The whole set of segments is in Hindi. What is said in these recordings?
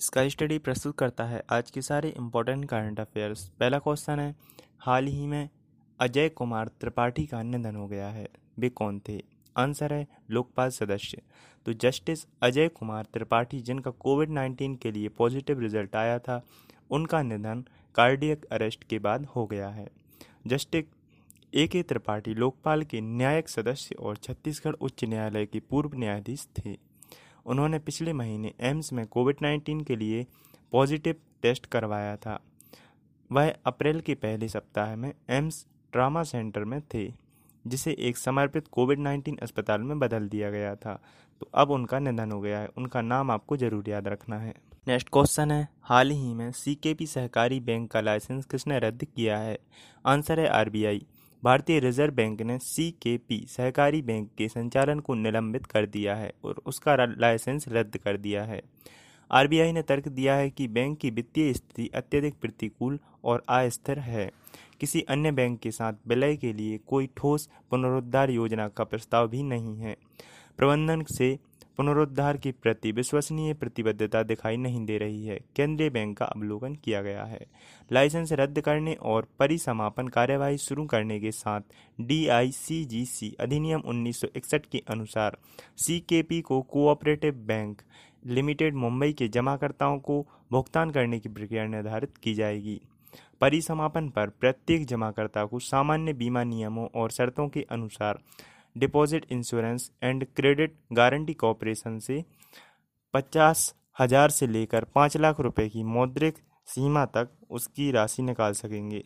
स्काई स्टडी प्रस्तुत करता है आज के सारे इम्पोर्टेंट करंट अफेयर्स पहला क्वेश्चन है, हाल ही में अजय कुमार त्रिपाठी का निधन हो गया है। वे कौन थे? आंसर है, लोकपाल सदस्य। तो जस्टिस अजय कुमार त्रिपाठी, जिनका कोविड नाइन्टीन के लिए पॉजिटिव रिज़ल्ट आया था, उनका निधन कार्डियक अरेस्ट के बाद हो गया है। जस्टिस ए के त्रिपाठी, लोकपाल के न्यायिक सदस्य और छत्तीसगढ़ उच्च न्यायालय के पूर्व न्यायाधीश थे। उन्होंने पिछले महीने एम्स में कोविड नाइन्टीन के लिए पॉजिटिव टेस्ट करवाया था। वह अप्रैल के पहले सप्ताह में एम्स ट्रामा सेंटर में थे, जिसे एक समर्पित कोविड नाइन्टीन अस्पताल में बदल दिया गया था। तो अब उनका निधन हो गया है। उनका नाम आपको ज़रूर याद रखना है। नेक्स्ट क्वेश्चन है, हाल ही में सीकेपी सहकारी बैंक का लाइसेंस किसने रद्द किया है? आंसर है आरबीआई। भारतीय रिज़र्व बैंक ने सी के पी सहकारी बैंक के संचालन को निलंबित कर दिया है और उसका लाइसेंस रद्द कर दिया है। आरबीआई ने तर्क दिया है कि बैंक की वित्तीय स्थिति अत्यधिक प्रतिकूल और अस्थिर है। किसी अन्य बैंक के साथ विलय के लिए कोई ठोस पुनरुद्धार योजना का प्रस्ताव भी नहीं है। प्रबंधन से पुनरुद्धार के प्रति विश्वसनीय प्रतिबद्धता दिखाई नहीं दे रही है। केंद्रीय बैंक का अवलोकन किया गया है। लाइसेंस रद्द करने और परिसमापन कार्यवाही शुरू करने के साथ डीआईसीजीसी अधिनियम 1961 के अनुसार सीकेपी को कोऑपरेटिव बैंक लिमिटेड मुंबई के जमाकर्ताओं को भुगतान करने की प्रक्रिया निर्धारित की जाएगी। परिसमापन पर प्रत्येक जमाकर्ता को सामान्य बीमा नियमों और शर्तों के अनुसार deposit insurance and credit guarantee corporation से पचास हज़ार से लेकर पाँच लाख रुपए की मौद्रिक सीमा तक उसकी राशि निकाल सकेंगे।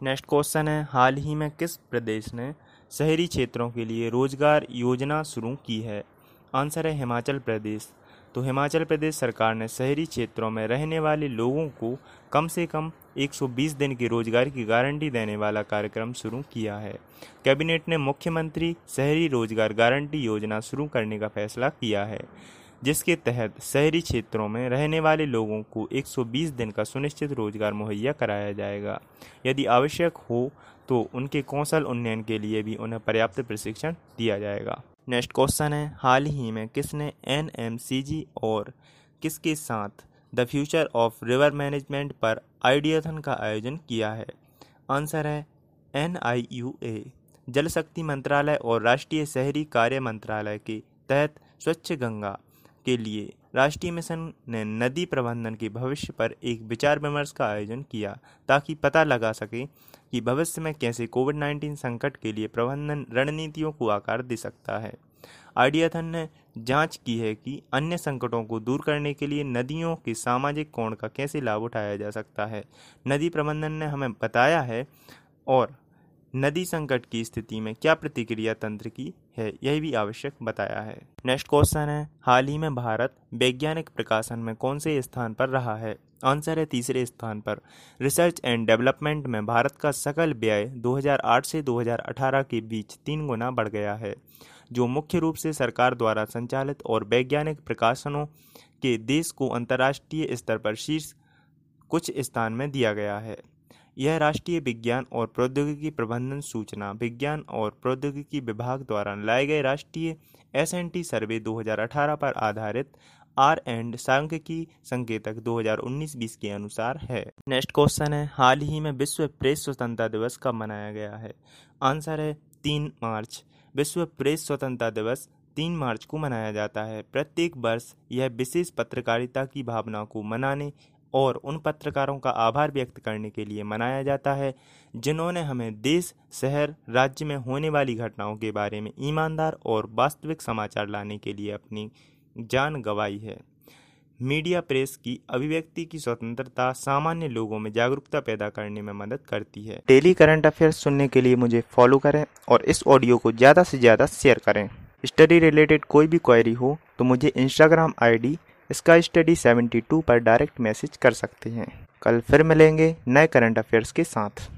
नेक्स्ट क्वेश्चन है, हाल ही में किस प्रदेश ने शहरी क्षेत्रों के लिए रोज़गार योजना शुरू की है? आंसर है हिमाचल प्रदेश। तो हिमाचल प्रदेश सरकार ने शहरी क्षेत्रों में रहने वाले लोगों को कम से कम 120 दिन की रोज़गार की गारंटी देने वाला कार्यक्रम शुरू किया है। कैबिनेट ने मुख्यमंत्री शहरी रोज़गार गारंटी योजना शुरू करने का फैसला किया है, जिसके तहत शहरी क्षेत्रों में रहने वाले लोगों को 120 दिन का सुनिश्चित रोज़गार मुहैया कराया जाएगा। यदि आवश्यक हो तो उनके कौशल उन्नयन के लिए भी उन्हें पर्याप्त प्रशिक्षण दिया जाएगा। नेक्स्ट क्वेश्चन है, हाल ही में किसने एन एम सी जी और किसके साथ the future of river management पर आइडियाथन का आयोजन किया है? आंसर है एन आई यू ए, जल शक्ति मंत्रालय और राष्ट्रीय शहरी कार्य मंत्रालय के तहत स्वच्छ गंगा के लिए। राष्ट्रीय मिशन ने नदी प्रबंधन के भविष्य पर एक विचार विमर्श का आयोजन किया, ताकि पता लगा सके कि भविष्य में कैसे कोविड 19 संकट के लिए प्रबंधन रणनीतियों को आकार दे सकता है। आइडियाथन ने जाँच की है कि अन्य संकटों को दूर करने के लिए नदियों के सामाजिक कोण का कैसे लाभ उठाया जा सकता है। नदी प्रबंधन ने हमें बताया है और नदी संकट की स्थिति में क्या प्रतिक्रिया तंत्र की है, यह भी आवश्यक बताया है। नेक्स्ट क्वेश्चन है, हाल ही में भारत वैज्ञानिक प्रकाशन में कौन से स्थान पर रहा है? आंसर है तीसरे स्थान पर। रिसर्च एंड डेवलपमेंट में भारत का सकल व्यय 2008 से 2018 के बीच तीन गुना बढ़ गया है, जो मुख्य रूप से सरकार द्वारा संचालित और वैज्ञानिक प्रकाशनों के देश को अंतर्राष्ट्रीय स्तर पर शीर्ष कुछ स्थान में दिया गया है। यह राष्ट्रीय विज्ञान और प्रौद्योगिकी प्रबंधन सूचना विज्ञान और प्रौद्योगिकी विभाग द्वारा लाए गए राष्ट्रीय एसएनटी सर्वे 2018 पर आधारित आर एंड सांख्यिकी संकेतक 2019-20 के अनुसार है। नेक्स्ट क्वेश्चन है, हाल ही में विश्व प्रेस स्वतंत्रता दिवस कब मनाया गया है? आंसर है, तीन मार्च। विश्व प्रेस स्वतंत्रता दिवस तीन मार्च को मनाया जाता है। प्रत्येक वर्ष यह विशेष पत्रकारिता की भावना को मनाने और उन पत्रकारों का आभार व्यक्त करने के लिए मनाया जाता है, जिन्होंने हमें देश, शहर, राज्य में होने वाली घटनाओं के बारे में ईमानदार और वास्तविक समाचार लाने के लिए अपनी जान गंवाई है। मीडिया प्रेस की अभिव्यक्ति की स्वतंत्रता सामान्य लोगों में जागरूकता पैदा करने में मदद करती है। डेली करंट अफेयर्स सुनने के लिए मुझे फॉलो करें और इस ऑडियो को ज़्यादा से ज़्यादा शेयर करें। स्टडी रिलेटेड कोई भी क्वेरी हो तो मुझे इंस्टाग्राम आईडी स्काई स्टडी 72 पर डायरेक्ट मैसेज कर सकते हैं। कल फिर मिलेंगे नए करंट अफेयर्स के साथ।